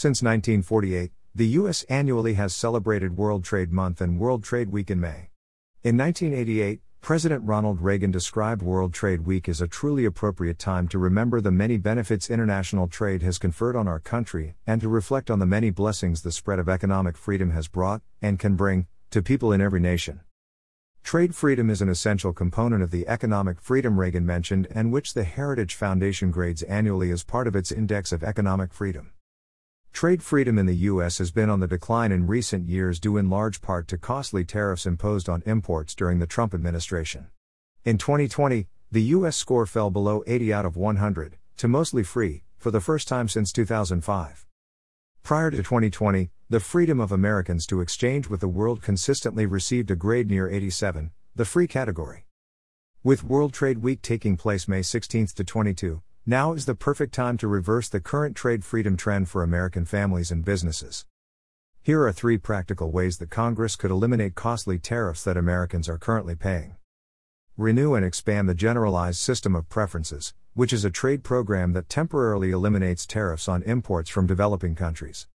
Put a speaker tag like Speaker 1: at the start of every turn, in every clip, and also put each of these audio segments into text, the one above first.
Speaker 1: Since 1948, the U.S. annually has celebrated World Trade Month and World Trade Week in May. In 1988, President Ronald Reagan described World Trade Week as a truly appropriate time to remember the many benefits international trade has conferred on our country, and to reflect on the many blessings the spread of economic freedom has brought, and can bring, to people in every nation. Trade freedom is an essential component of the economic freedom Reagan mentioned and which the Heritage Foundation grades annually as part of its Index of Economic Freedom. Trade freedom in the U.S. has been on the decline in recent years due in large part to costly tariffs imposed on imports during the Trump administration. In 2020, the U.S. score fell below 80 out of 100, to mostly free, for the first time since 2005. Prior to 2020, the freedom of Americans to exchange with the world consistently received a grade near 87, the free category. With World Trade Week taking place May 16 to 22, now is the perfect time to reverse the current trade freedom trend for American families and businesses. Here are three practical ways that Congress could eliminate costly tariffs that Americans are currently paying. Renew and expand the Generalized System of Preferences, which is a trade program that temporarily eliminates tariffs on imports from developing countries.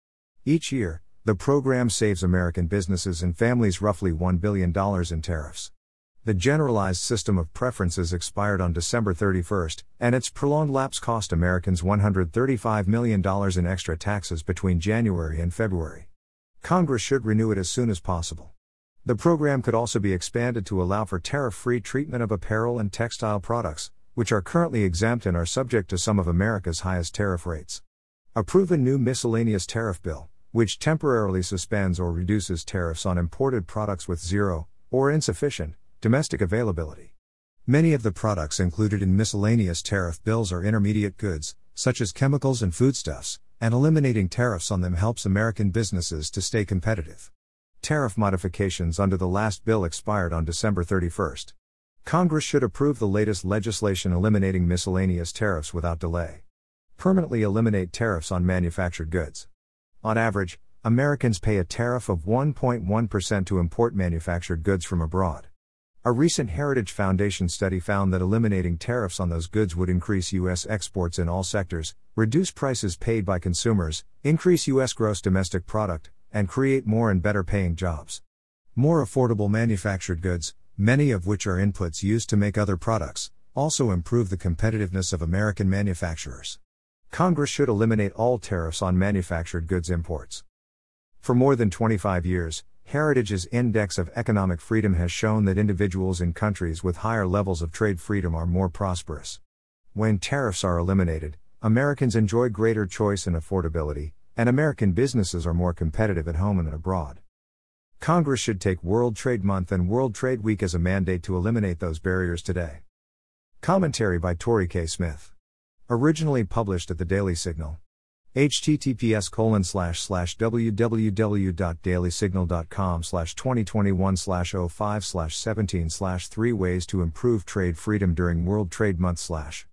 Speaker 1: Each year, the program saves American businesses and families roughly $1 billion in tariffs. The generalized system of preferences expired on December 31, and its prolonged lapse cost Americans $135 million in extra taxes between January and February. Congress should renew it as soon as possible. The program could also be expanded to allow for tariff free treatment of apparel and textile products, which are currently exempt and are subject to some of America's highest tariff rates. Approve a new miscellaneous tariff bill, which temporarily suspends or reduces tariffs on imported products with zero, or insufficient, Domestic availability. Many of the products included in miscellaneous tariff bills are intermediate goods, such as chemicals and foodstuffs, and eliminating tariffs on them helps American businesses to stay competitive. Tariff modifications under the last bill expired on December 31. Congress should approve the latest legislation eliminating miscellaneous tariffs without delay. Permanently eliminate tariffs on manufactured goods. On average, Americans pay a tariff of 1.1% to import manufactured goods from abroad. A recent Heritage Foundation study found that eliminating tariffs on those goods would increase U.S. exports in all sectors, reduce prices paid by consumers, increase U.S. gross domestic product, and create more and better paying jobs. More affordable manufactured goods, many of which are inputs used to make other products, also improve the competitiveness of American manufacturers. Congress should eliminate all tariffs on manufactured goods imports. For more than 25 years, Heritage's Index of Economic Freedom has shown that individuals in countries with higher levels of trade freedom are more prosperous. When tariffs are eliminated, Americans enjoy greater choice and affordability, and American businesses are more competitive at home and abroad. Congress should take World Trade Month and World Trade Week as a mandate to eliminate those barriers today. Commentary by Tori K. Smith. Originally published at the Daily Signal https colon slash slash www.dailysignal.com slash 2021 slash 05 slash 17 slash 3 ways to improve trade freedom during World Trade Month slash